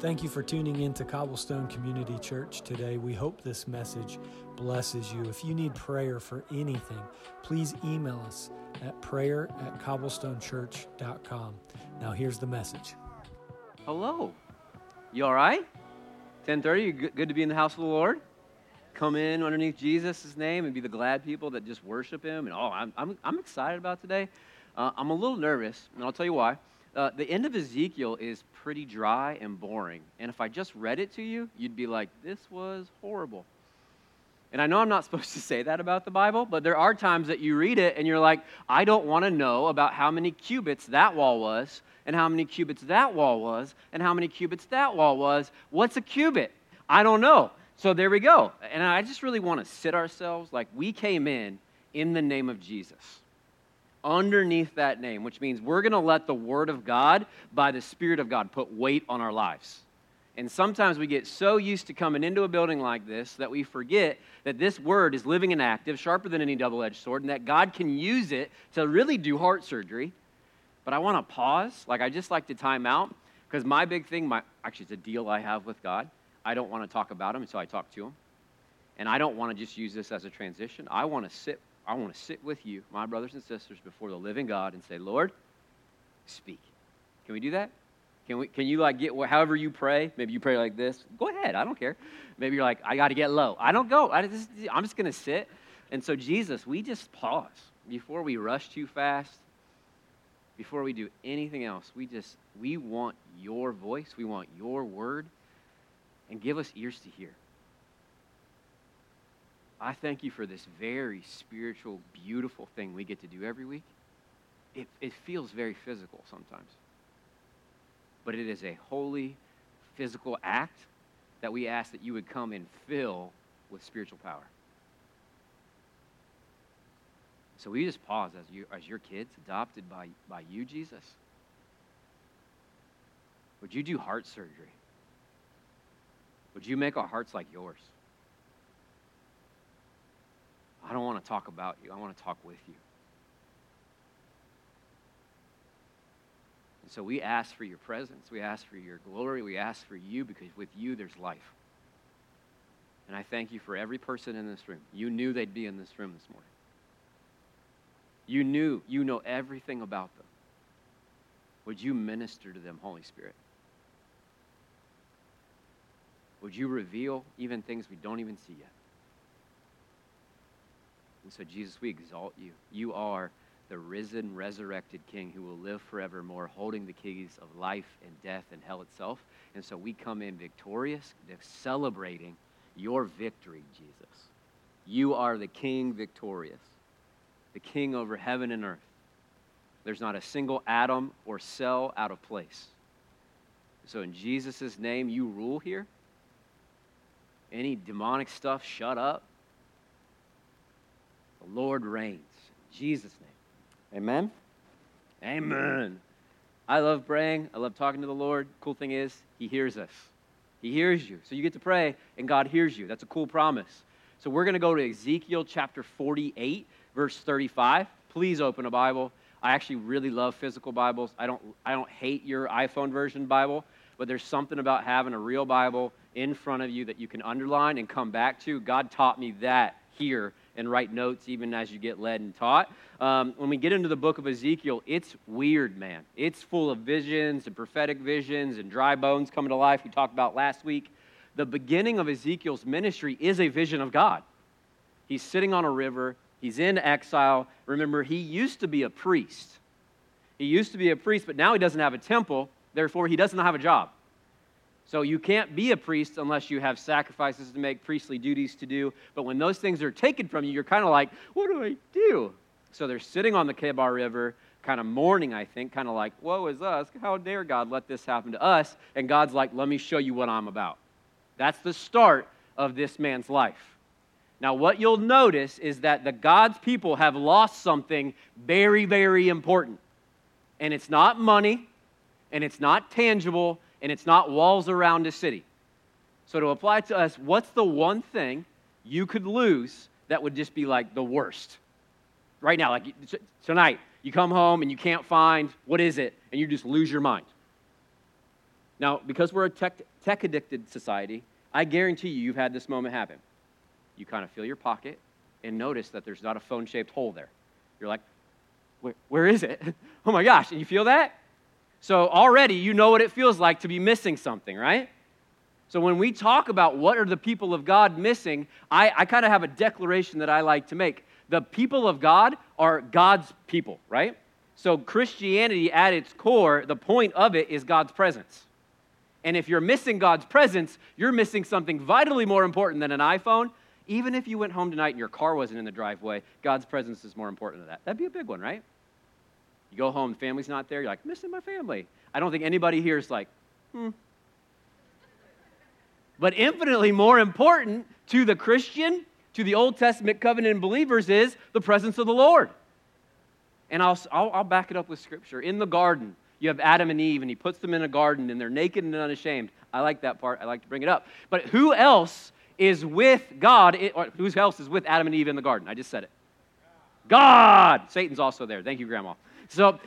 Thank you for tuning in to Cobblestone Community Church today. We hope this message blesses you. If you need prayer for anything, please email us at prayer at cobblestonechurch.com. Now, here's the message. Hello. You all right? 1030, you good to be in the house of the Lord? Come in underneath Jesus' name and be the glad people that just worship him. And oh, I'm, I'm, I'm excited about today. Uh, I'm a little nervous, and I'll tell you why. Uh, the end of Ezekiel is pretty dry and boring. And if I just read it to you, you'd be like, this was horrible. And I know I'm not supposed to say that about the Bible, but there are times that you read it and you're like, I don't want to know about how many cubits that wall was, and how many cubits that wall was, and how many cubits that wall was. What's a cubit? I don't know. So there we go. And I just really want to sit ourselves like we came in in the name of Jesus underneath that name, which means we're going to let the Word of God, by the Spirit of God, put weight on our lives. And sometimes we get so used to coming into a building like this that we forget that this word is living and active, sharper than any double edged sword, and that God can use it to really do heart surgery. But I want to pause. Like, I just like to time out because my big thing, my, actually, it's a deal I have with God. I don't want to talk about Him until I talk to Him. And I don't want to just use this as a transition. I want to sit I want to sit with you, my brothers and sisters, before the living God and say, Lord, speak. Can we do that? Can, we, can you like get however you pray? Maybe you pray like this. Go ahead. I don't care. Maybe you're like, I got to get low. I don't go. I just, I'm just going to sit. And so, Jesus, we just pause before we rush too fast, before we do anything else. We just, we want your voice. We want your word. And give us ears to hear. I thank you for this very spiritual, beautiful thing we get to do every week. It, it feels very physical sometimes, but it is a holy, physical act that we ask that you would come and fill with spiritual power. So we just pause as, you, as your kids adopted by, by you, Jesus. Would you do heart surgery? Would you make our hearts like yours? I don't want to talk about you. I want to talk with you. And so we ask for your presence. We ask for your glory. We ask for you because with you there's life. And I thank you for every person in this room. You knew they'd be in this room this morning. You knew, you know everything about them. Would you minister to them, Holy Spirit? Would you reveal even things we don't even see yet? And so, Jesus, we exalt you. You are the risen, resurrected King who will live forevermore, holding the keys of life and death and hell itself. And so we come in victorious, celebrating your victory, Jesus. You are the King victorious, the King over heaven and earth. There's not a single atom or cell out of place. So, in Jesus' name, you rule here. Any demonic stuff, shut up. The Lord reigns. In Jesus' name. Amen. Amen. I love praying. I love talking to the Lord. Cool thing is, He hears us. He hears you. So you get to pray, and God hears you. That's a cool promise. So we're going to go to Ezekiel chapter 48, verse 35. Please open a Bible. I actually really love physical Bibles. I don't, I don't hate your iPhone version Bible, but there's something about having a real Bible in front of you that you can underline and come back to. God taught me that here and write notes even as you get led and taught. Um, when we get into the book of Ezekiel, it's weird, man. It's full of visions and prophetic visions and dry bones coming to life, we talked about last week. The beginning of Ezekiel's ministry is a vision of God. He's sitting on a river, he's in exile. Remember, he used to be a priest. He used to be a priest, but now he doesn't have a temple, therefore, he doesn't have a job. So you can't be a priest unless you have sacrifices to make, priestly duties to do. But when those things are taken from you, you're kind of like, what do I do? So they're sitting on the Kebar River, kind of mourning, I think, kind of like, woe is us. How dare God let this happen to us? And God's like, let me show you what I'm about. That's the start of this man's life. Now, what you'll notice is that the God's people have lost something very, very important. And it's not money, and it's not tangible, and it's not walls around a city. So, to apply to us, what's the one thing you could lose that would just be like the worst? Right now, like tonight, you come home and you can't find what is it, and you just lose your mind. Now, because we're a tech, tech addicted society, I guarantee you, you've had this moment happen. You kind of feel your pocket and notice that there's not a phone shaped hole there. You're like, where, where is it? oh my gosh. And you feel that? So already you know what it feels like to be missing something, right? So when we talk about what are the people of God missing, I, I kind of have a declaration that I like to make. The people of God are God's people, right? So Christianity at its core, the point of it is God's presence. And if you're missing God's presence, you're missing something vitally more important than an iPhone. Even if you went home tonight and your car wasn't in the driveway, God's presence is more important than that. That'd be a big one, right? You go home, the family's not there, you're like, missing my family. I don't think anybody here is like, hmm. But infinitely more important to the Christian, to the Old Testament covenant believers, is the presence of the Lord. And I'll, I'll, I'll back it up with scripture. In the garden, you have Adam and Eve, and he puts them in a garden, and they're naked and unashamed. I like that part. I like to bring it up. But who else is with God, or who else is with Adam and Eve in the garden? I just said it. God. Satan's also there. Thank you, Grandma. So,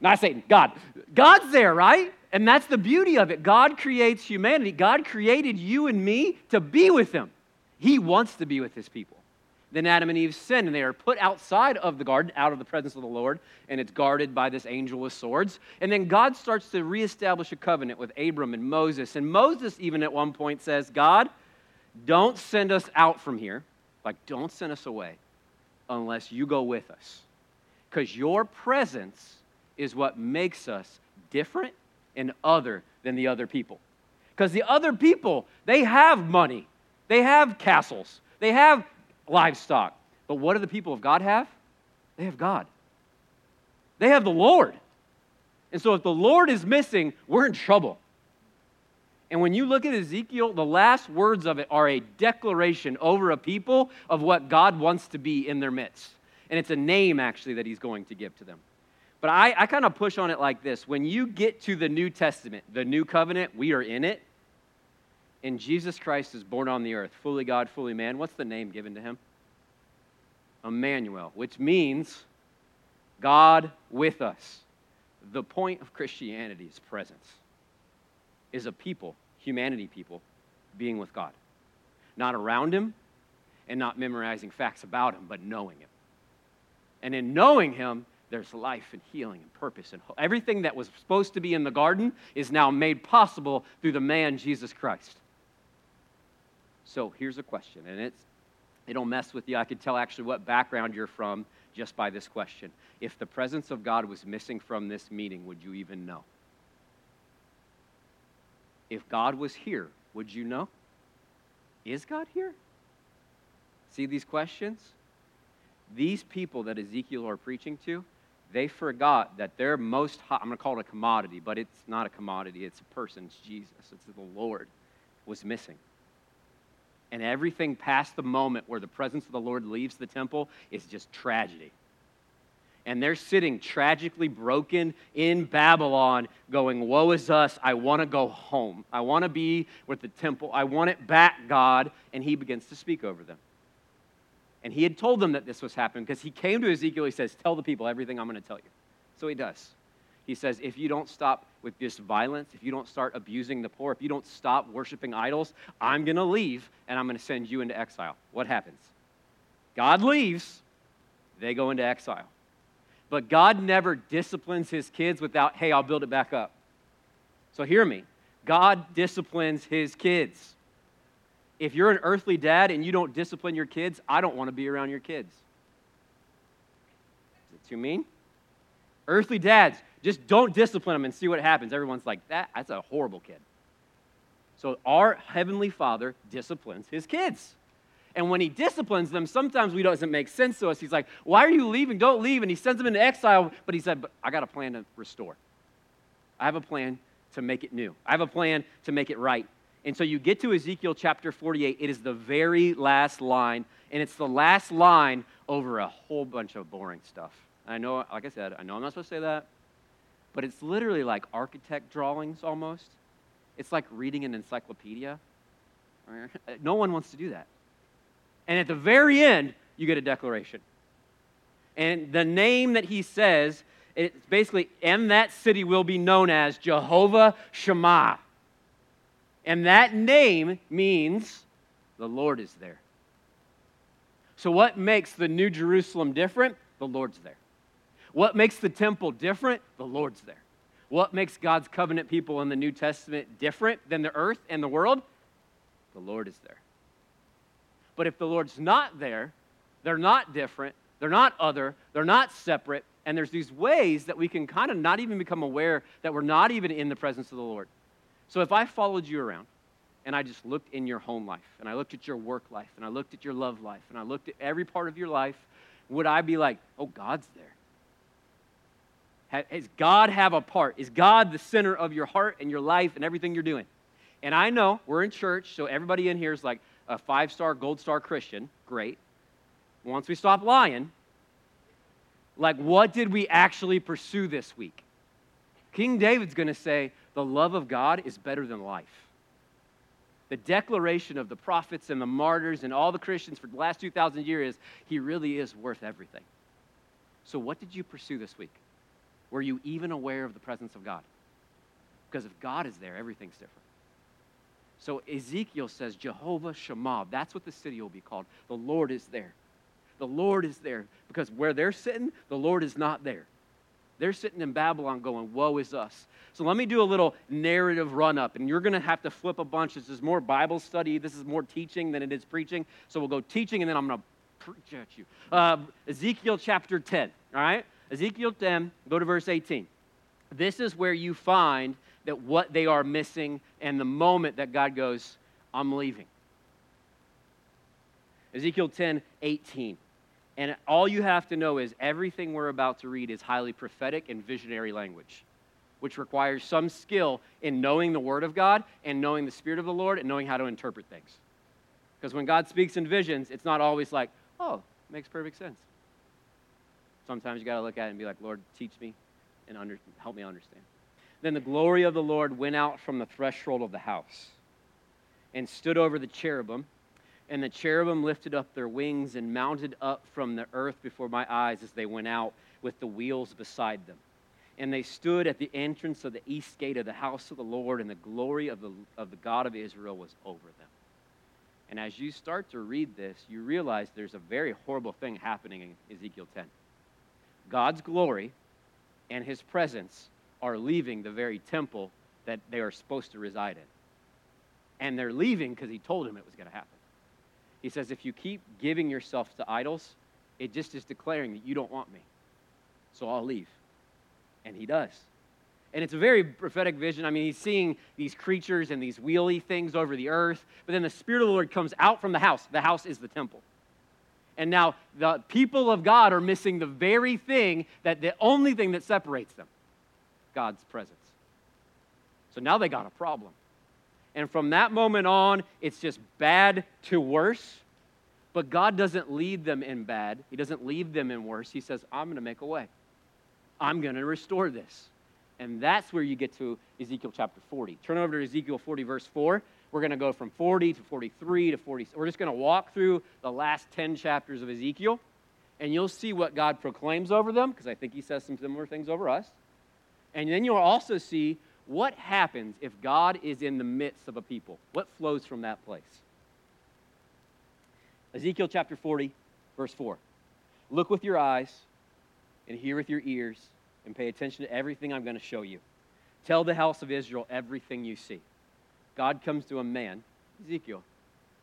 not Satan, God. God's there, right? And that's the beauty of it. God creates humanity. God created you and me to be with Him. He wants to be with His people. Then Adam and Eve sin, and they are put outside of the garden, out of the presence of the Lord, and it's guarded by this angel with swords. And then God starts to reestablish a covenant with Abram and Moses. And Moses, even at one point, says, God, don't send us out from here. Like, don't send us away unless you go with us. Because your presence is what makes us different and other than the other people. Because the other people, they have money, they have castles, they have livestock. But what do the people of God have? They have God. They have the Lord. And so if the Lord is missing, we're in trouble. And when you look at Ezekiel, the last words of it are a declaration over a people of what God wants to be in their midst. And it's a name, actually, that he's going to give to them. But I, I kind of push on it like this when you get to the New Testament, the new covenant, we are in it and Jesus Christ is born on the earth, fully God, fully man, what's the name given to him? Emmanuel, which means God with us. The point of Christianity is presence, is a people, humanity people, being with God. Not around him and not memorizing facts about him, but knowing him. And in knowing him, there's life and healing and purpose and hope. Everything that was supposed to be in the garden is now made possible through the man Jesus Christ. So here's a question, and it's it'll mess with you. I can tell actually what background you're from just by this question. If the presence of God was missing from this meeting, would you even know? If God was here, would you know? Is God here? See these questions? These people that Ezekiel are preaching to, they forgot that their most hot, I'm going to call it a commodity, but it's not a commodity, it's a person, it's Jesus, it's the Lord, was missing and everything past the moment where the presence of the Lord leaves the temple is just tragedy. And they're sitting tragically broken in Babylon, going, Woe is us. I want to go home. I want to be with the temple. I want it back, God. And he begins to speak over them. And he had told them that this was happening because he came to Ezekiel. He says, Tell the people everything I'm going to tell you. So he does. He says, If you don't stop with this violence, if you don't start abusing the poor, if you don't stop worshiping idols, I'm going to leave and I'm going to send you into exile. What happens? God leaves, they go into exile. But God never disciplines his kids without, hey, I'll build it back up. So hear me. God disciplines his kids. If you're an earthly dad and you don't discipline your kids, I don't want to be around your kids. Is it too mean? Earthly dads, just don't discipline them and see what happens. Everyone's like, that, that's a horrible kid. So our Heavenly Father disciplines his kids. And when he disciplines them, sometimes we doesn't make sense to us. He's like, Why are you leaving? Don't leave. And he sends them into exile. But he said, But I got a plan to restore. I have a plan to make it new. I have a plan to make it right. And so you get to Ezekiel chapter 48. It is the very last line, and it's the last line over a whole bunch of boring stuff. I know, like I said, I know I'm not supposed to say that but it's literally like architect drawings almost. It's like reading an encyclopedia. No one wants to do that. And at the very end, you get a declaration. And the name that he says It's basically, and that city will be known as Jehovah Shammah. And that name means the Lord is there. So, what makes the New Jerusalem different? The Lord's there. What makes the temple different? The Lord's there. What makes God's covenant people in the New Testament different than the earth and the world? The Lord is there. But if the Lord's not there, they're not different, they're not other, they're not separate, and there's these ways that we can kind of not even become aware that we're not even in the presence of the Lord. So if I followed you around and I just looked in your home life and I looked at your work life and I looked at your love life and I looked at every part of your life, would I be like, oh, God's there? Does God have a part? Is God the center of your heart and your life and everything you're doing? And I know we're in church, so everybody in here is like a five star, gold star Christian. Great. Once we stop lying, like what did we actually pursue this week? King David's going to say, the love of God is better than life. The declaration of the prophets and the martyrs and all the Christians for the last 2,000 years is he really is worth everything. So, what did you pursue this week? Were you even aware of the presence of God? Because if God is there, everything's different. So Ezekiel says, Jehovah Shammah. That's what the city will be called. The Lord is there. The Lord is there. Because where they're sitting, the Lord is not there. They're sitting in Babylon going, Woe is us. So let me do a little narrative run up, and you're going to have to flip a bunch. This is more Bible study. This is more teaching than it is preaching. So we'll go teaching, and then I'm going to preach at you. Uh, Ezekiel chapter 10, all right? Ezekiel 10, go to verse 18. This is where you find that what they are missing and the moment that God goes, I'm leaving. Ezekiel 10, 18. And all you have to know is everything we're about to read is highly prophetic and visionary language, which requires some skill in knowing the Word of God and knowing the Spirit of the Lord and knowing how to interpret things. Because when God speaks in visions, it's not always like, oh, makes perfect sense. Sometimes you got to look at it and be like, Lord, teach me and under, help me understand. Then the glory of the Lord went out from the threshold of the house and stood over the cherubim. And the cherubim lifted up their wings and mounted up from the earth before my eyes as they went out with the wheels beside them. And they stood at the entrance of the east gate of the house of the Lord, and the glory of the, of the God of Israel was over them. And as you start to read this, you realize there's a very horrible thing happening in Ezekiel 10. God's glory and his presence are leaving the very temple that they are supposed to reside in. And they're leaving because he told them it was going to happen. He says, if you keep giving yourself to idols, it just is declaring that you don't want me. So I'll leave. And he does. And it's a very prophetic vision. I mean, he's seeing these creatures and these wheelie things over the earth. But then the Spirit of the Lord comes out from the house. The house is the temple. And now the people of God are missing the very thing that the only thing that separates them God's presence. So now they got a problem. And from that moment on, it's just bad to worse. But God doesn't lead them in bad, He doesn't leave them in worse. He says, I'm going to make a way, I'm going to restore this. And that's where you get to Ezekiel chapter 40. Turn over to Ezekiel 40, verse 4. We're going to go from 40 to 43 to 40. We're just going to walk through the last 10 chapters of Ezekiel, and you'll see what God proclaims over them, because I think He says some similar things over us. And then you'll also see what happens if God is in the midst of a people. What flows from that place? Ezekiel chapter 40, verse 4. Look with your eyes and hear with your ears and pay attention to everything I'm going to show you. Tell the house of Israel everything you see. God comes to a man, Ezekiel,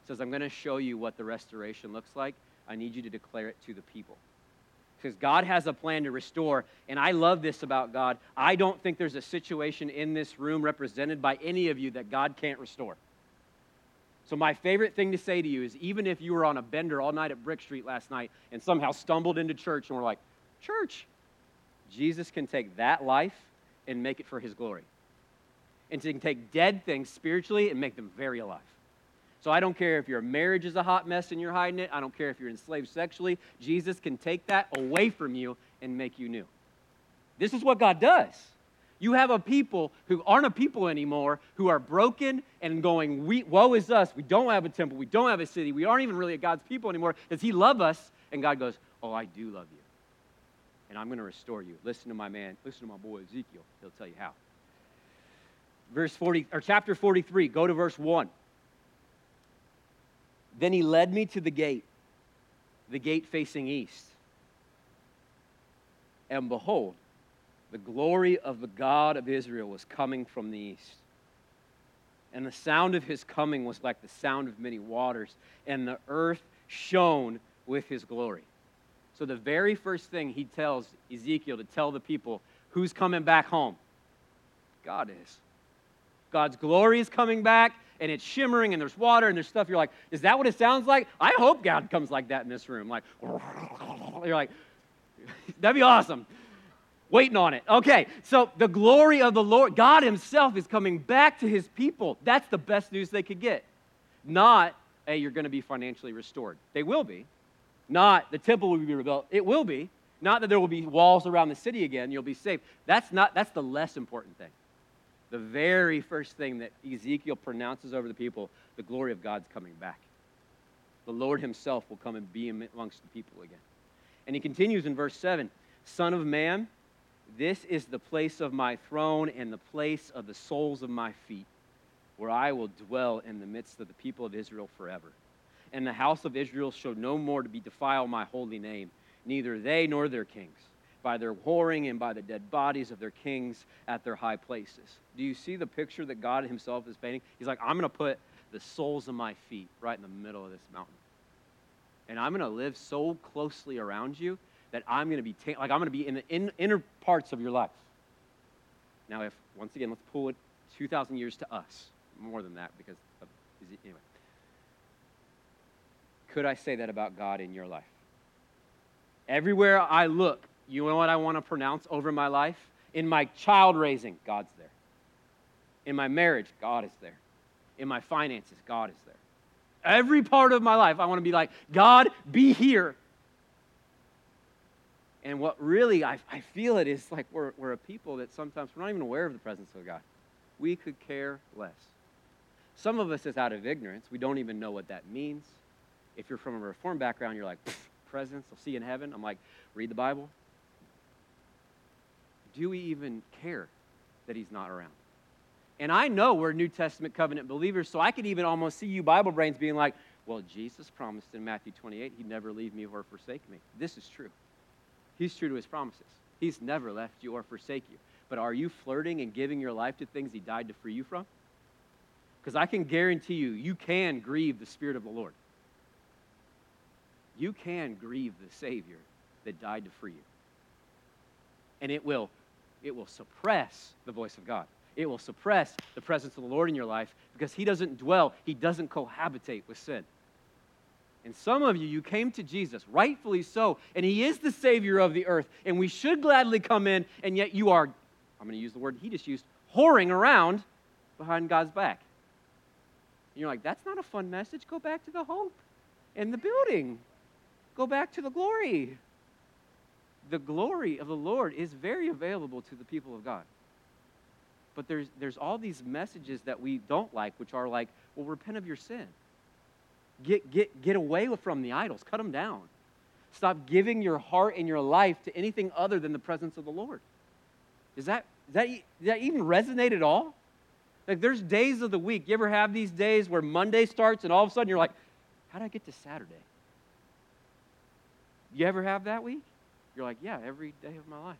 says, I'm going to show you what the restoration looks like. I need you to declare it to the people because God has a plan to restore. And I love this about God. I don't think there's a situation in this room represented by any of you that God can't restore. So, my favorite thing to say to you is even if you were on a bender all night at Brick Street last night and somehow stumbled into church and were like, Church, Jesus can take that life and make it for his glory. And he can take dead things spiritually and make them very alive. So I don't care if your marriage is a hot mess and you're hiding it. I don't care if you're enslaved sexually. Jesus can take that away from you and make you new. This is what God does. You have a people who aren't a people anymore, who are broken and going, we, Woe is us. We don't have a temple. We don't have a city. We aren't even really a God's people anymore. Does He love us? And God goes, Oh, I do love you. and I'm going to restore you. Listen to my man, listen to my boy Ezekiel. He'll tell you how. Verse 40 or chapter 43, go to verse 1. Then he led me to the gate, the gate facing east. And behold, the glory of the God of Israel was coming from the east. And the sound of his coming was like the sound of many waters, and the earth shone with his glory. So, the very first thing he tells Ezekiel to tell the people who's coming back home God is. God's glory is coming back, and it's shimmering, and there's water, and there's stuff. You're like, is that what it sounds like? I hope God comes like that in this room. Like, you're like, that'd be awesome. Waiting on it. Okay, so the glory of the Lord, God Himself is coming back to His people. That's the best news they could get. Not, hey, you're going to be financially restored. They will be. Not the temple will be rebuilt. It will be. Not that there will be walls around the city again, you'll be safe. That's not that's the less important thing. The very first thing that Ezekiel pronounces over the people, the glory of God's coming back. The Lord himself will come and be amongst the people again. And he continues in verse 7 Son of man, this is the place of my throne and the place of the soles of my feet, where I will dwell in the midst of the people of Israel forever and the house of Israel shall no more be defile my holy name, neither they nor their kings, by their whoring and by the dead bodies of their kings at their high places. Do you see the picture that God Himself is painting? He's like, I'm going to put the soles of my feet right in the middle of this mountain. And I'm going to live so closely around you that I'm going to be ta- like I'm going to be in the in, inner parts of your life. Now, if once again, let's pull it 2,000 years to us, more than that because of, anyway. Could I say that about God in your life? Everywhere I look, you know what I want to pronounce over my life? In my child raising, God's there. In my marriage, God is there. In my finances, God is there. Every part of my life, I want to be like, God, be here. And what really I, I feel it is like we're, we're a people that sometimes we're not even aware of the presence of God. We could care less. Some of us is out of ignorance. We don't even know what that means. If you're from a reform background, you're like, presence, I'll see you in heaven. I'm like, read the Bible. Do we even care that he's not around? And I know we're New Testament covenant believers, so I could even almost see you Bible brains being like, well, Jesus promised in Matthew 28 he'd never leave me or forsake me. This is true. He's true to his promises. He's never left you or forsake you. But are you flirting and giving your life to things he died to free you from? Because I can guarantee you, you can grieve the Spirit of the Lord you can grieve the Savior that died to free you. And it will, it will suppress the voice of God. It will suppress the presence of the Lord in your life because He doesn't dwell, He doesn't cohabitate with sin. And some of you, you came to Jesus, rightfully so, and He is the Savior of the earth, and we should gladly come in, and yet you are, I'm going to use the word He just used, whoring around behind God's back. And you're like, that's not a fun message. Go back to the hope and the building. Go back to the glory. The glory of the Lord is very available to the people of God. But there's, there's all these messages that we don't like, which are like, well, repent of your sin. Get, get, get away from the idols, cut them down. Stop giving your heart and your life to anything other than the presence of the Lord. Is that, is that, does that even resonate at all? Like, there's days of the week. You ever have these days where Monday starts and all of a sudden you're like, how did I get to Saturday? You ever have that week? You're like, yeah, every day of my life.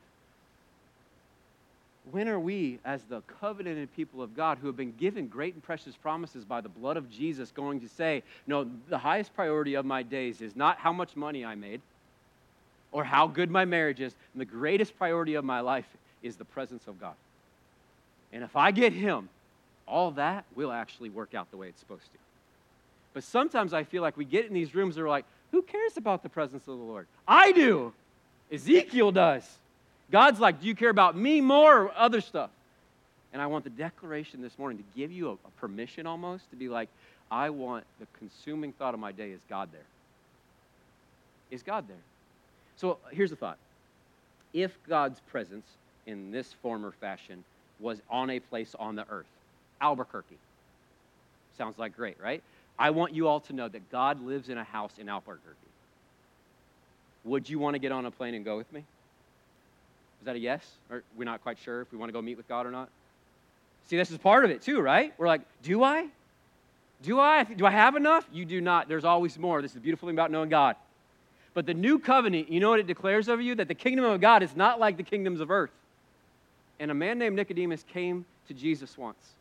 When are we, as the covenanted people of God who have been given great and precious promises by the blood of Jesus, going to say, no, the highest priority of my days is not how much money I made or how good my marriage is. And the greatest priority of my life is the presence of God. And if I get Him, all that will actually work out the way it's supposed to. But sometimes I feel like we get in these rooms and we're like, who cares about the presence of the Lord? I do. Ezekiel does. God's like, Do you care about me more or other stuff? And I want the declaration this morning to give you a, a permission almost to be like, I want the consuming thought of my day is God there? Is God there? So here's the thought. If God's presence in this form or fashion was on a place on the earth, Albuquerque, sounds like great, right? I want you all to know that God lives in a house in Albuquerque. Would you want to get on a plane and go with me? Is that a yes? Or we're not quite sure if we want to go meet with God or not? See, this is part of it too, right? We're like, do I? Do I? Do I have enough? You do not. There's always more. This is the beautiful thing about knowing God. But the new covenant, you know what it declares over you? That the kingdom of God is not like the kingdoms of earth. And a man named Nicodemus came to Jesus once.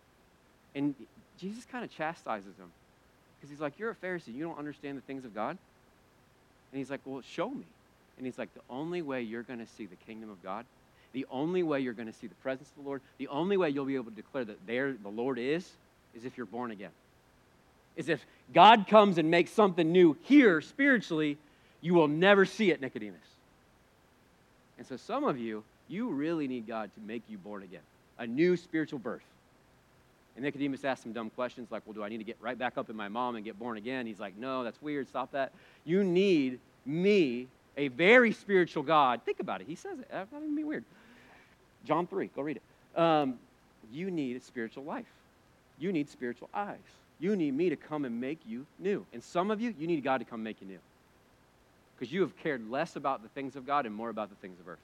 And Jesus kind of chastises him because he's like, You're a Pharisee. You don't understand the things of God. And he's like, Well, show me. And he's like, The only way you're going to see the kingdom of God, the only way you're going to see the presence of the Lord, the only way you'll be able to declare that there the Lord is, is if you're born again. Is if God comes and makes something new here spiritually, you will never see it, Nicodemus. And so some of you, you really need God to make you born again, a new spiritual birth. And Nicodemus asked some dumb questions like, Well, do I need to get right back up in my mom and get born again? He's like, No, that's weird. Stop that. You need me, a very spiritual God. Think about it. He says it. That's not even be weird. John 3, go read it. Um, you need a spiritual life. You need spiritual eyes. You need me to come and make you new. And some of you, you need God to come make you new. Because you have cared less about the things of God and more about the things of earth.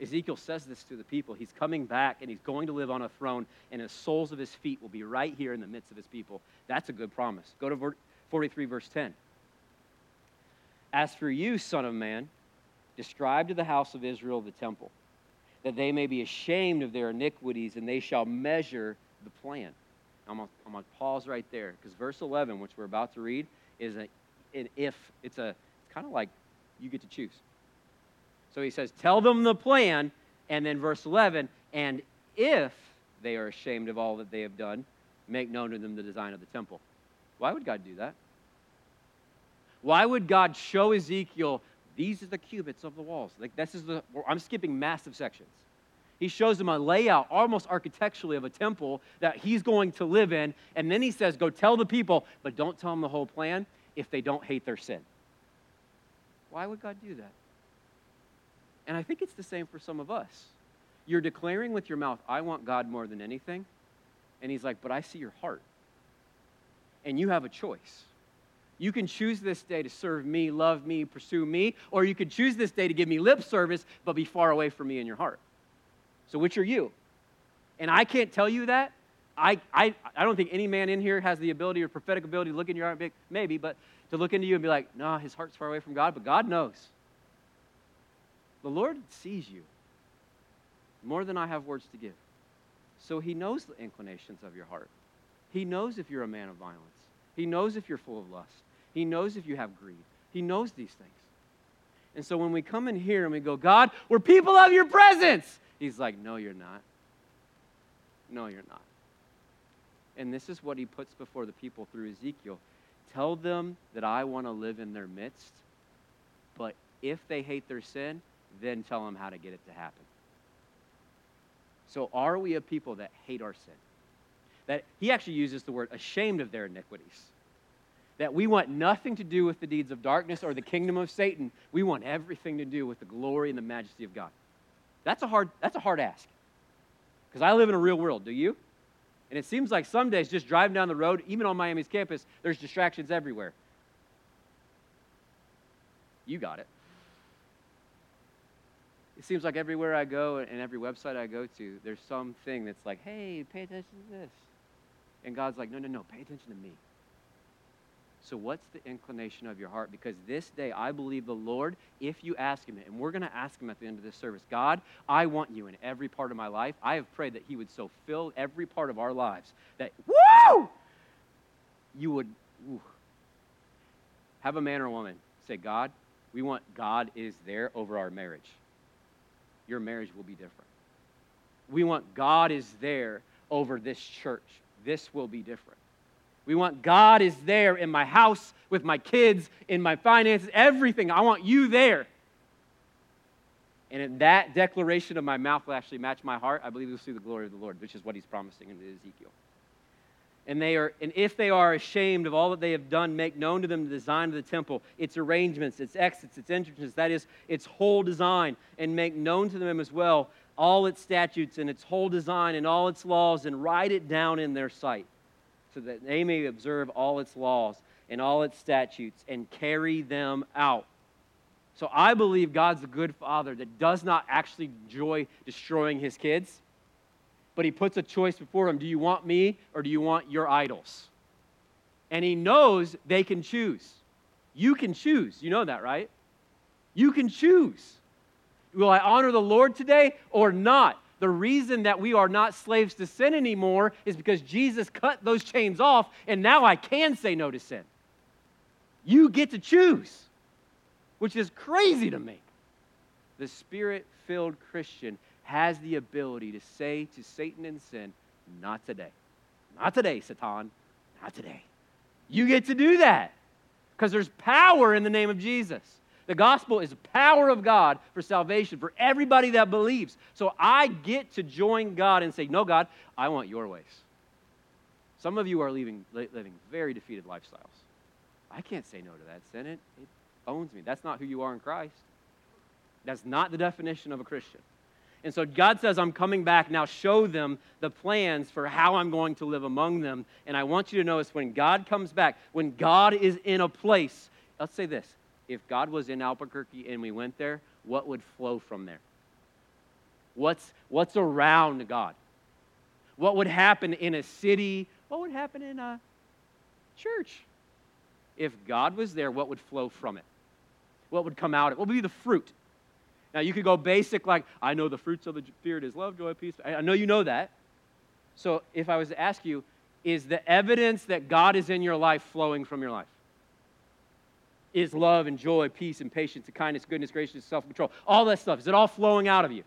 Ezekiel says this to the people. He's coming back and he's going to live on a throne, and the soles of his feet will be right here in the midst of his people. That's a good promise. Go to 43, verse 10. As for you, Son of Man, describe to the house of Israel the temple, that they may be ashamed of their iniquities, and they shall measure the plan. I'm going to pause right there because verse 11, which we're about to read, is a, an if. It's a it's kind of like you get to choose. So he says, Tell them the plan. And then verse 11, and if they are ashamed of all that they have done, make known to them the design of the temple. Why would God do that? Why would God show Ezekiel these are the cubits of the walls? Like this is the I'm skipping massive sections. He shows him a layout, almost architecturally, of a temple that he's going to live in. And then he says, Go tell the people, but don't tell them the whole plan if they don't hate their sin. Why would God do that? And I think it's the same for some of us. You're declaring with your mouth, I want God more than anything. And he's like, but I see your heart. And you have a choice. You can choose this day to serve me, love me, pursue me, or you could choose this day to give me lip service, but be far away from me in your heart. So, which are you? And I can't tell you that. I, I, I don't think any man in here has the ability or prophetic ability to look in your heart, and be, maybe, but to look into you and be like, no, his heart's far away from God, but God knows. The Lord sees you more than I have words to give. So he knows the inclinations of your heart. He knows if you're a man of violence. He knows if you're full of lust. He knows if you have greed. He knows these things. And so when we come in here and we go, God, we're people of your presence, he's like, no, you're not. No, you're not. And this is what he puts before the people through Ezekiel. Tell them that I want to live in their midst, but if they hate their sin, then tell them how to get it to happen. So, are we a people that hate our sin? That he actually uses the word ashamed of their iniquities. That we want nothing to do with the deeds of darkness or the kingdom of Satan. We want everything to do with the glory and the majesty of God. That's a hard, that's a hard ask. Because I live in a real world, do you? And it seems like some days just driving down the road, even on Miami's campus, there's distractions everywhere. You got it. It seems like everywhere I go and every website I go to, there's something that's like, hey, pay attention to this. And God's like, no, no, no, pay attention to me. So, what's the inclination of your heart? Because this day, I believe the Lord, if you ask Him, and we're going to ask Him at the end of this service, God, I want you in every part of my life. I have prayed that He would so fill every part of our lives that, woo! You would woo, have a man or a woman say, God, we want God is there over our marriage your marriage will be different. We want God is there over this church. This will be different. We want God is there in my house, with my kids, in my finances, everything. I want you there. And that declaration of my mouth will actually match my heart, I believe we'll see the glory of the Lord, which is what he's promising in Ezekiel and they are and if they are ashamed of all that they have done make known to them the design of the temple its arrangements its exits its entrances that is its whole design and make known to them as well all its statutes and its whole design and all its laws and write it down in their sight so that they may observe all its laws and all its statutes and carry them out So I believe God's a good father that does not actually enjoy destroying his kids, but he puts a choice before him. Do you want me or do you want your idols? And he knows they can choose. You can choose. You know that, right? You can choose. Will I honor the Lord today or not? The reason that we are not slaves to sin anymore is because Jesus cut those chains off, and now I can say no to sin. You get to choose, which is crazy to me. The spirit filled Christian has the ability to say to Satan and sin, Not today. Not today, Satan. Not today. You get to do that because there's power in the name of Jesus. The gospel is the power of God for salvation for everybody that believes. So I get to join God and say, No, God, I want your ways. Some of you are living, living very defeated lifestyles. I can't say no to that sin. It, it owns me. That's not who you are in Christ. That's not the definition of a Christian. And so God says, I'm coming back now, show them the plans for how I'm going to live among them. And I want you to notice when God comes back, when God is in a place, let's say this if God was in Albuquerque and we went there, what would flow from there? What's, what's around God? What would happen in a city? What would happen in a church? If God was there, what would flow from it? What would come out of it? What would be the fruit? Now, you could go basic, like, I know the fruits of the Spirit is love, joy, peace. I know you know that. So, if I was to ask you, is the evidence that God is in your life flowing from your life? Is love and joy, peace and patience and kindness, goodness, graciousness, self control, all that stuff, is it all flowing out of you?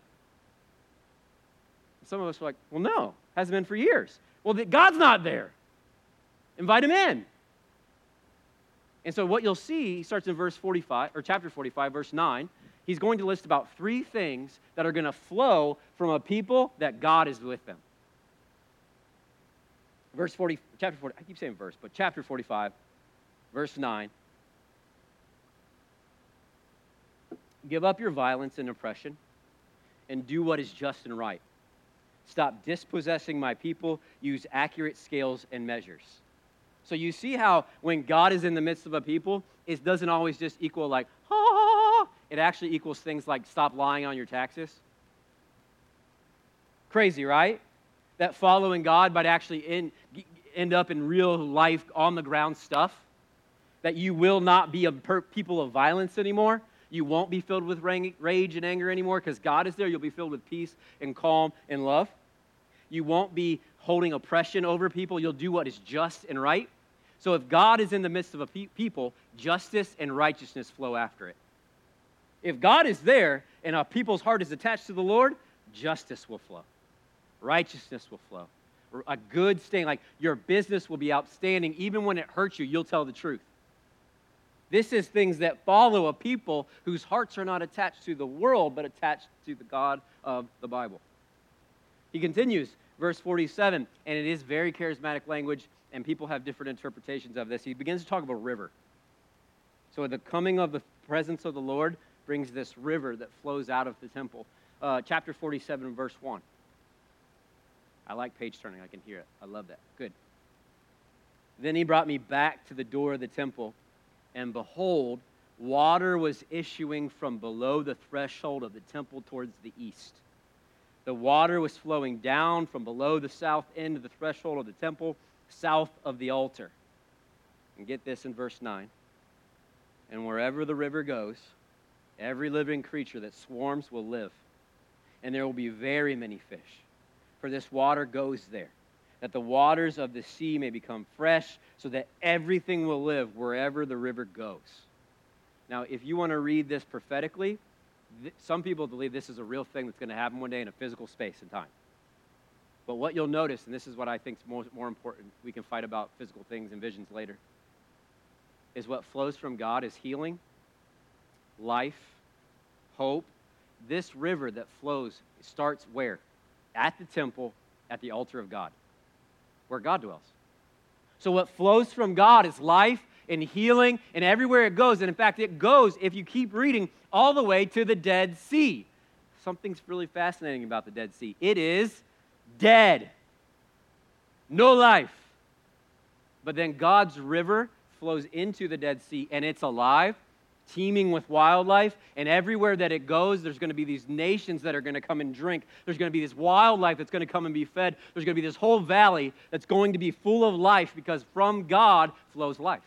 Some of us are like, well, no, hasn't been for years. Well, God's not there. Invite him in. And so what you'll see, starts in verse 45, or chapter 45, verse 9. He's going to list about three things that are going to flow from a people that God is with them. Verse 40, chapter 40, I keep saying verse, but chapter 45, verse 9. Give up your violence and oppression and do what is just and right. Stop dispossessing my people. Use accurate scales and measures. So you see how when God is in the midst of a people, it doesn't always just equal like, ha, it actually equals things like stop lying on your taxes. Crazy, right? That following God might actually end, end up in real life, on the ground stuff. That you will not be a per- people of violence anymore. You won't be filled with rage and anger anymore because God is there. You'll be filled with peace and calm and love. You won't be holding oppression over people. You'll do what is just and right. So if God is in the midst of a pe- people, justice and righteousness flow after it. If God is there and a people's heart is attached to the Lord, justice will flow, righteousness will flow. A good stain, like your business will be outstanding. Even when it hurts you, you'll tell the truth. This is things that follow a people whose hearts are not attached to the world, but attached to the God of the Bible. He continues, verse 47, and it is very charismatic language and people have different interpretations of this. He begins to talk about river. So the coming of the presence of the Lord brings this river that flows out of the temple. Uh, chapter 47, verse 1. I like page turning. I can hear it. I love that. Good. Then he brought me back to the door of the temple, and behold, water was issuing from below the threshold of the temple towards the east. The water was flowing down from below the south end of the threshold of the temple south of the altar. And get this in verse 9. And wherever the river goes, every living creature that swarms will live. And there will be very many fish. For this water goes there, that the waters of the sea may become fresh, so that everything will live wherever the river goes. Now, if you want to read this prophetically, th- some people believe this is a real thing that's going to happen one day in a physical space and time. But what you'll notice, and this is what I think is more, more important, we can fight about physical things and visions later, is what flows from God is healing, life, hope. This river that flows starts where? At the temple, at the altar of God, where God dwells. So what flows from God is life and healing, and everywhere it goes, and in fact, it goes, if you keep reading, all the way to the Dead Sea. Something's really fascinating about the Dead Sea. It is dead, no life. But then God's river flows into the Dead Sea and it's alive teeming with wildlife, and everywhere that it goes, there's going to be these nations that are going to come and drink. There's going to be this wildlife that's going to come and be fed. There's going to be this whole valley that's going to be full of life because from God flows life.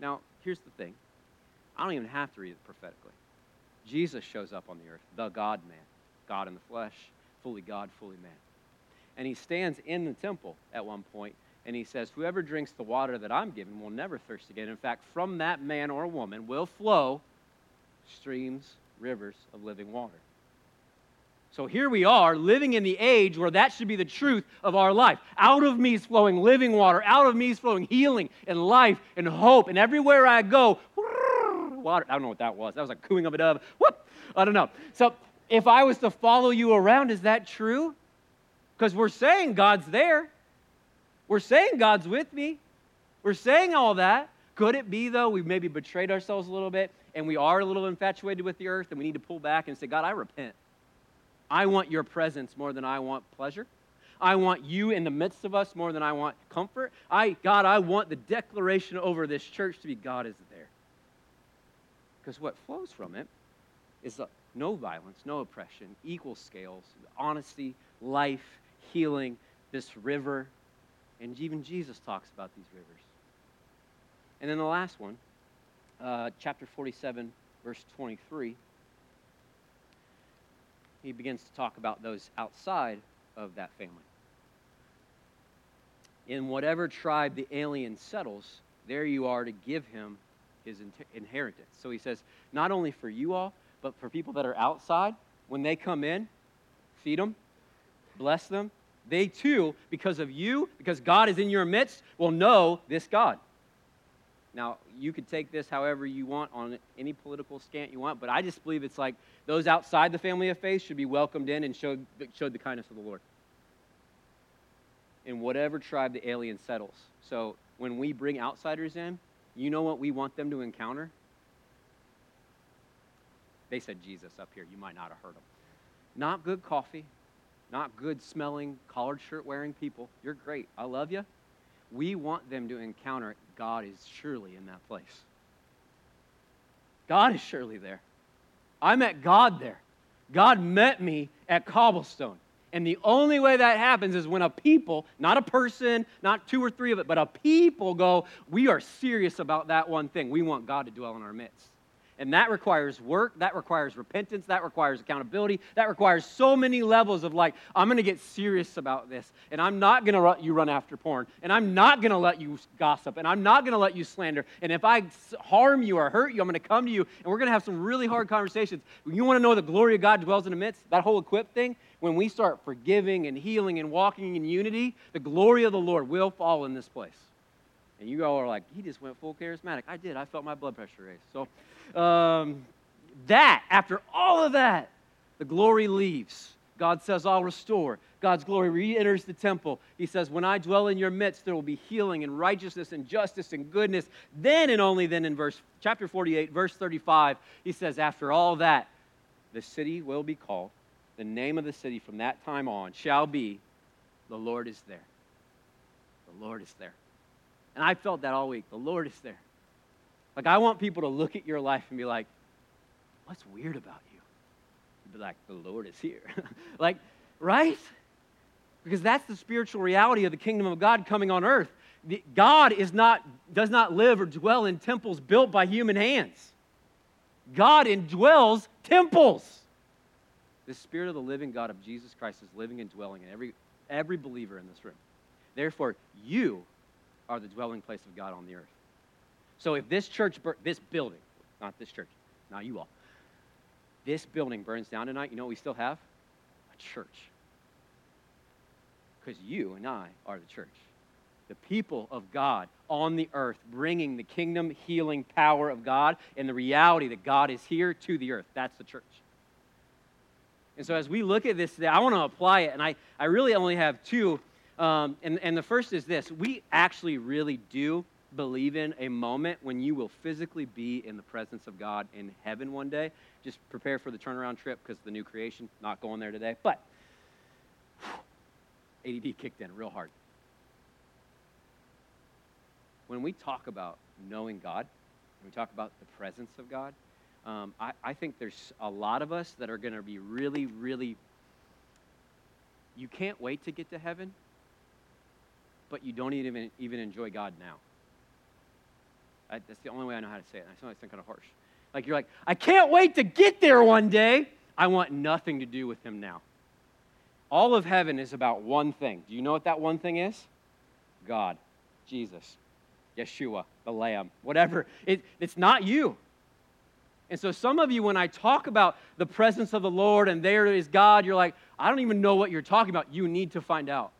Now, here's the thing I don't even have to read it prophetically. Jesus shows up on the earth, the God man, God in the flesh, fully God, fully man. And he stands in the temple at one point and he says, Whoever drinks the water that I'm giving will never thirst again. In fact, from that man or woman will flow streams, rivers of living water. So here we are living in the age where that should be the truth of our life. Out of me is flowing living water. Out of me is flowing healing and life and hope. And everywhere I go, water. I don't know what that was. That was a cooing of a dove. Whoop! I don't know. So if I was to follow you around, is that true? Because we're saying God's there. We're saying God's with me. We're saying all that. Could it be, though, we've maybe betrayed ourselves a little bit and we are a little infatuated with the earth and we need to pull back and say, God, I repent. I want your presence more than I want pleasure. I want you in the midst of us more than I want comfort. I, God, I want the declaration over this church to be God is there. Because what flows from it is uh, no violence, no oppression, equal scales, honesty, life, healing, this river and even Jesus talks about these rivers. And then the last one, uh, chapter 47, verse 23, he begins to talk about those outside of that family. In whatever tribe the alien settles, there you are to give him his inheritance. So he says, not only for you all, but for people that are outside, when they come in, feed them, bless them, they too, because of you, because God is in your midst, will know this God. Now, you could take this however you want on any political scant you want, but I just believe it's like those outside the family of faith should be welcomed in and showed, showed the kindness of the Lord. In whatever tribe the alien settles. So when we bring outsiders in, you know what we want them to encounter? They said Jesus up here. You might not have heard them. Not good coffee, not good smelling, collared shirt wearing people. You're great. I love you. We want them to encounter God is surely in that place. God is surely there. I met God there. God met me at Cobblestone. And the only way that happens is when a people, not a person, not two or three of it, but a people go, we are serious about that one thing. We want God to dwell in our midst. And that requires work, that requires repentance, that requires accountability, that requires so many levels of like, I'm to get serious about this, and I'm not to let you run after porn, and I'm not to let you gossip, and I'm not to let you slander. And if I harm you or hurt you, I'm to come to you, and we're to have some really hard conversations. You want to know the glory of God dwells in the midst? That whole equip thing, when we start forgiving and healing and walking in unity, the glory of the Lord will fall in this place. And you all are like, he just went full charismatic. I did. I felt my blood pressure raise. So, um, that, after all of that, the glory leaves. God says, I'll restore. God's glory re enters the temple. He says, When I dwell in your midst, there will be healing and righteousness and justice and goodness. Then and only then, in verse chapter 48, verse 35, he says, After all that, the city will be called. The name of the city from that time on shall be, The Lord is there. The Lord is there. And I felt that all week. The Lord is there. Like, I want people to look at your life and be like, what's weird about you? Be like, the Lord is here. like, right? Because that's the spiritual reality of the kingdom of God coming on earth. God is not, does not live or dwell in temples built by human hands. God indwells temples. The Spirit of the living God of Jesus Christ is living and dwelling in every, every believer in this room. Therefore, you are the dwelling place of God on the earth. So if this church, this building, not this church, not you all, this building burns down tonight, you know we still have? A church. Because you and I are the church. The people of God on the earth, bringing the kingdom, healing power of God and the reality that God is here to the earth. That's the church. And so as we look at this today, I want to apply it. And I, I really only have two. Um, and, and the first is this we actually really do believe in a moment when you will physically be in the presence of God in heaven one day. Just prepare for the turnaround trip because the new creation, not going there today. But ADD kicked in real hard. When we talk about knowing God when we talk about the presence of God, um, I, I think there's a lot of us that are going to be really, really. You can't wait to get to heaven, but you don't even, even enjoy God now. I, that's the only way I know how to say it. I know it's kind of harsh. Like you're like, I can't wait to get there one day. I want nothing to do with Him now. All of heaven is about one thing. Do you know what that one thing is? God, Jesus, Yeshua, the Lamb, whatever. It, it's not you. And so, some of you, when I talk about the presence of the Lord and there is God, you're like, I don't even know what you're talking about. You need to find out.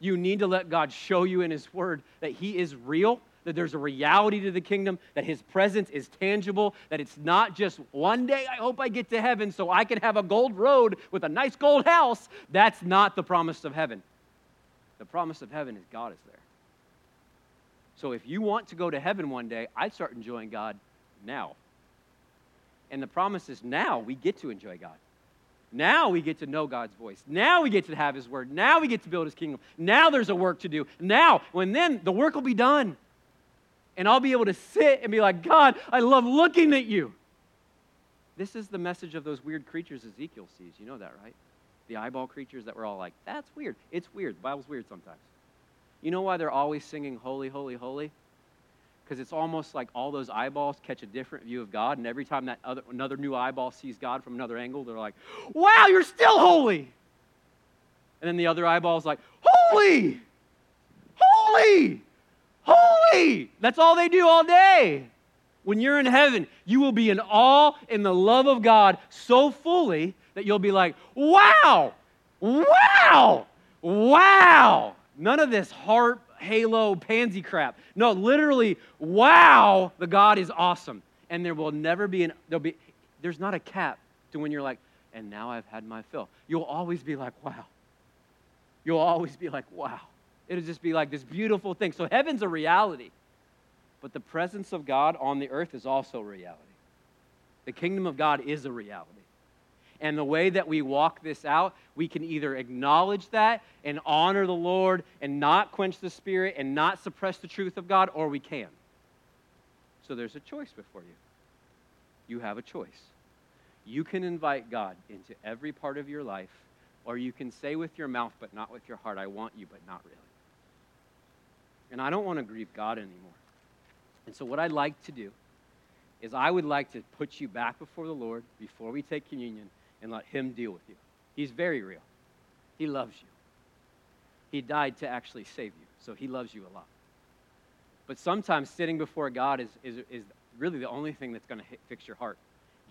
You need to let God show you in His Word that He is real, that there's a reality to the kingdom, that His presence is tangible, that it's not just one day I hope I get to heaven so I can have a gold road with a nice gold house. That's not the promise of heaven. The promise of heaven is God is there. So if you want to go to heaven one day, I'd start enjoying God now. And the promise is now we get to enjoy God. Now we get to know God's voice. Now we get to have His word. Now we get to build His kingdom. Now there's a work to do. Now, when then the work will be done. And I'll be able to sit and be like, God, I love looking at you. This is the message of those weird creatures Ezekiel sees. You know that, right? The eyeball creatures that we're all like, that's weird. It's weird. The Bible's weird sometimes. You know why they're always singing holy, holy, holy? because it's almost like all those eyeballs catch a different view of God, and every time that other, another new eyeball sees God from another angle, they're like, "Wow, you're still holy!" And then the other eyeball's like, "Holy, holy, holy!" That's all they do all day. When you're in heaven, you will be in awe in the love of God so fully that you'll be like, "Wow, wow, wow!" None of this harp halo pansy crap. No, literally, wow, the God is awesome. And there will never be an, there'll be, there's not a cap to when you're like, and now I've had my fill. You'll always be like, wow. You'll always be like, wow. It'll just be like this beautiful thing. So heaven's a reality, but the presence of God on the earth is also a reality. The kingdom of God is a reality. And the way that we walk this out, we can either acknowledge that and honor the Lord and not quench the Spirit and not suppress the truth of God, or we can. So there's a choice before you. You have a choice. You can invite God into every part of your life, or you can say with your mouth, but not with your heart, I want you, but not really. And I don't want to grieve God anymore. And so, what I'd like to do is, I would like to put you back before the Lord before we take communion and let Him deal with you. He's very real. He loves you. He died to actually save you, so He loves you a lot. But sometimes sitting before God is, is, is really the only thing that's going to fix your heart.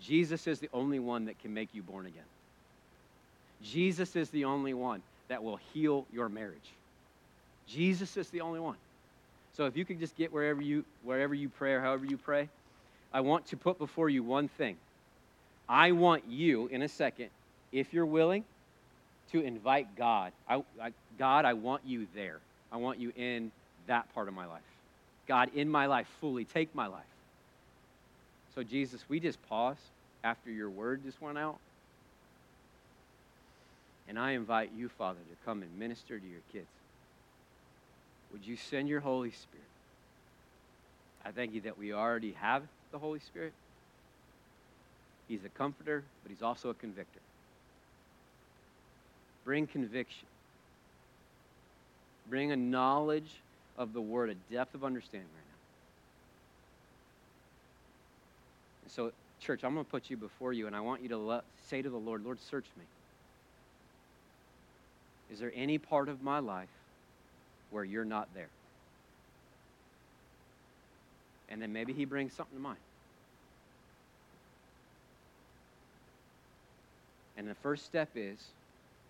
Jesus is the only one that can make you born again. Jesus is the only one that will heal your marriage. Jesus is the only one. So if you could just get wherever you wherever you pray or however you pray, I want to put before you one thing. I want you, in a second, if you're willing, to invite God. I, I, God, I want you there. I want you in that part of my life. God, in my life, fully take my life. So, Jesus, we just pause after your word just went out. And I invite you, Father, to come and minister to your kids. Would you send your Holy Spirit? I thank you that we already have the Holy Spirit. He's a comforter, but he's also a convictor. Bring conviction. Bring a knowledge of the word, a depth of understanding right now. And so, church, I'm going to put you before you, and I want you to say to the Lord, Lord, search me. Is there any part of my life where you're not there? And then maybe he brings something to mind. And the first step is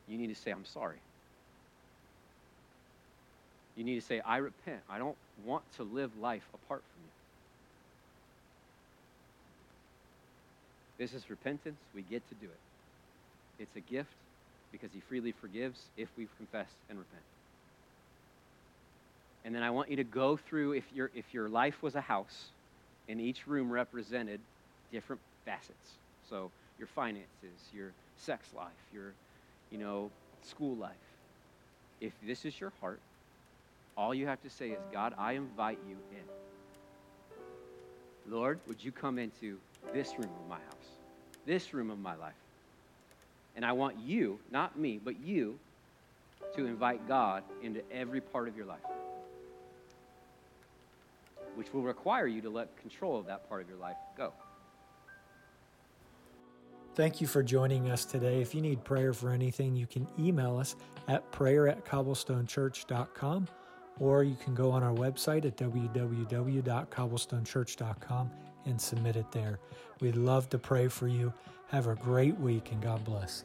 you need to say, I'm sorry. You need to say, I repent. I don't want to live life apart from you. This is repentance. We get to do it. It's a gift because He freely forgives if we confess and repent. And then I want you to go through if, your if your life was a house and each room represented different facets. So your finances, your sex life, your, you know, school life. If this is your heart, all you have to say is, God, I invite you in. Lord, would you come into this room of my house, this room of my life? And I want you, not me, but you, to invite God into every part of your life, which will require you to let control of that part of your life go. Thank you for joining us today. If you need prayer for anything, you can email us at prayer at cobblestonechurch.com or you can go on our website at www.cobblestonechurch.com and submit it there. We'd love to pray for you. Have a great week and God bless.